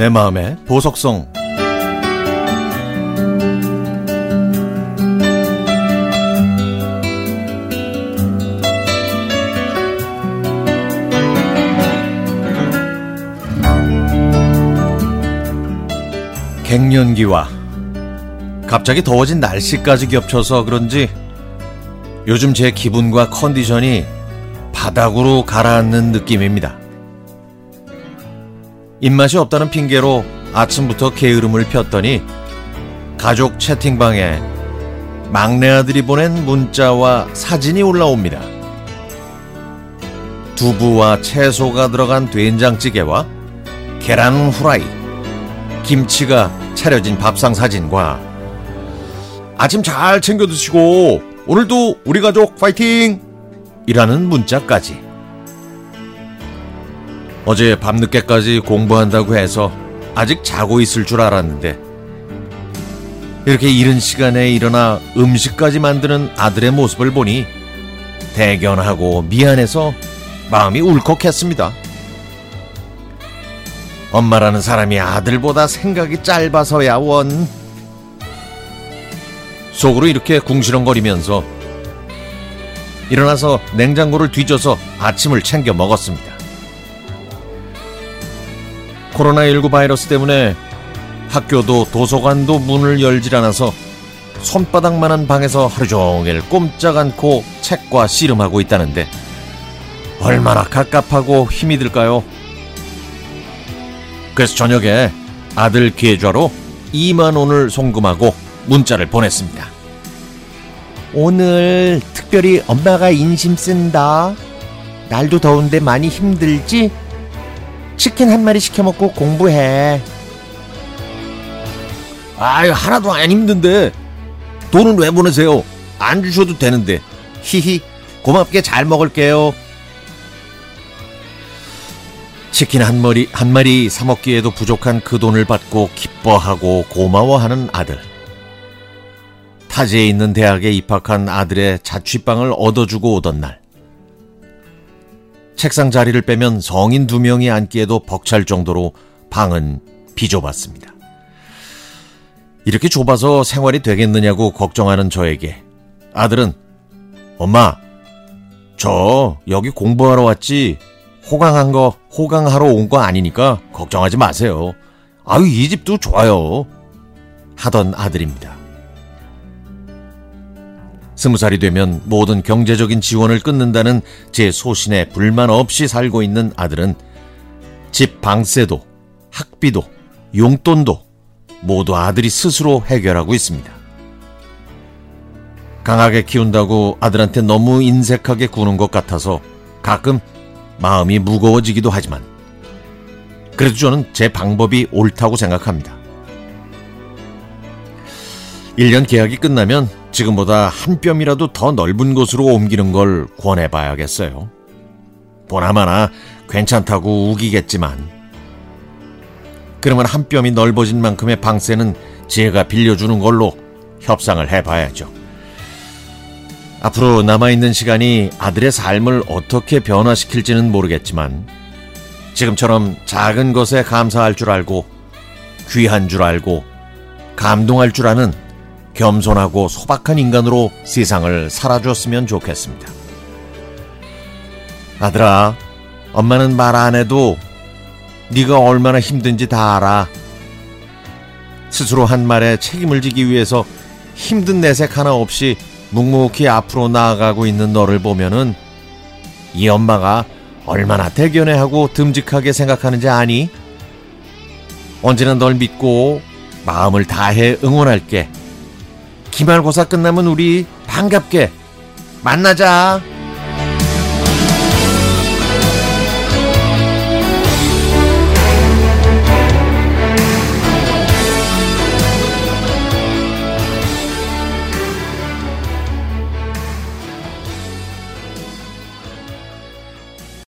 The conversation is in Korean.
내 마음의 보석성 갱년기와 갑자기 더워진 날씨까지 겹쳐서 그런지 요즘 제 기분과 컨디션이 바닥으로 가라앉는 느낌입니다. 입맛이 없다는 핑계로 아침부터 게으름을 폈더니 가족 채팅방에 막내 아들이 보낸 문자와 사진이 올라옵니다. 두부와 채소가 들어간 된장찌개와 계란 후라이, 김치가 차려진 밥상 사진과 아침 잘 챙겨 드시고 오늘도 우리 가족 파이팅! 이라는 문자까지. 어제 밤늦게까지 공부한다고 해서 아직 자고 있을 줄 알았는데 이렇게 이른 시간에 일어나 음식까지 만드는 아들의 모습을 보니 대견하고 미안해서 마음이 울컥했습니다. 엄마라는 사람이 아들보다 생각이 짧아서야 원. 속으로 이렇게 궁시렁거리면서 일어나서 냉장고를 뒤져서 아침을 챙겨 먹었습니다. 코로나19 바이러스 때문에 학교도 도서관도 문을 열질 않아서 손바닥만한 방에서 하루 종일 꼼짝 않고 책과 씨름하고 있다는데 얼마나 갑갑하고 힘이 들까요? 그래서 저녁에 아들 계좌로 2만 원을 송금하고 문자를 보냈습니다. 오늘 특별히 엄마가 인심 쓴다. 날도 더운데 많이 힘들지? 치킨 한 마리 시켜 먹고 공부해. 아유, 하나도 안 힘든데. 돈은 왜 보내세요? 안 주셔도 되는데. 히히, 고맙게 잘 먹을게요. 치킨 한 마리, 한 마리 사 먹기에도 부족한 그 돈을 받고 기뻐하고 고마워하는 아들. 타지에 있는 대학에 입학한 아들의 자취방을 얻어주고 오던 날. 책상 자리를 빼면 성인 두 명이 앉기에도 벅찰 정도로 방은 비좁았습니다. 이렇게 좁아서 생활이 되겠느냐고 걱정하는 저에게 아들은 엄마, 저 여기 공부하러 왔지 호강한 거, 호강하러 온 거 아니니까 걱정하지 마세요. 아유, 이 집도 좋아요. 하던 아들입니다. 스무 살이 되면 모든 경제적인 지원을 끊는다는 제 소신에 불만 없이 살고 있는 아들은 집 방세도, 학비도, 용돈도 모두 아들이 스스로 해결하고 있습니다. 강하게 키운다고 아들한테 너무 인색하게 구는 것 같아서 가끔 마음이 무거워지기도 하지만 그래도 저는 제 방법이 옳다고 생각합니다. 1년 계약이 끝나면 지금보다 한 뼘이라도 더 넓은 곳으로 옮기는 걸 권해봐야겠어요. 보나마나 괜찮다고 우기겠지만 그러면 한 뼘이 넓어진 만큼의 방세는 제가 빌려주는 걸로 협상을 해봐야죠. 앞으로 남아있는 시간이 아들의 삶을 어떻게 변화시킬지는 모르겠지만 지금처럼 작은 것에 감사할 줄 알고 귀한 줄 알고 감동할 줄 아는 겸손하고 소박한 인간으로 세상을 살아줬으면 좋겠습니다. 아들아, 엄마는 말 안 해도 네가 얼마나 힘든지 다 알아. 스스로 한 말에 책임을 지기 위해서 힘든 내색 하나 없이 묵묵히 앞으로 나아가고 있는 너를 보면은 이 엄마가 얼마나 대견해하고 듬직하게 생각하는지 아니? 언제나 널 믿고 마음을 다해 응원할게. 기말고사 끝나면 우리 반갑게 만나자.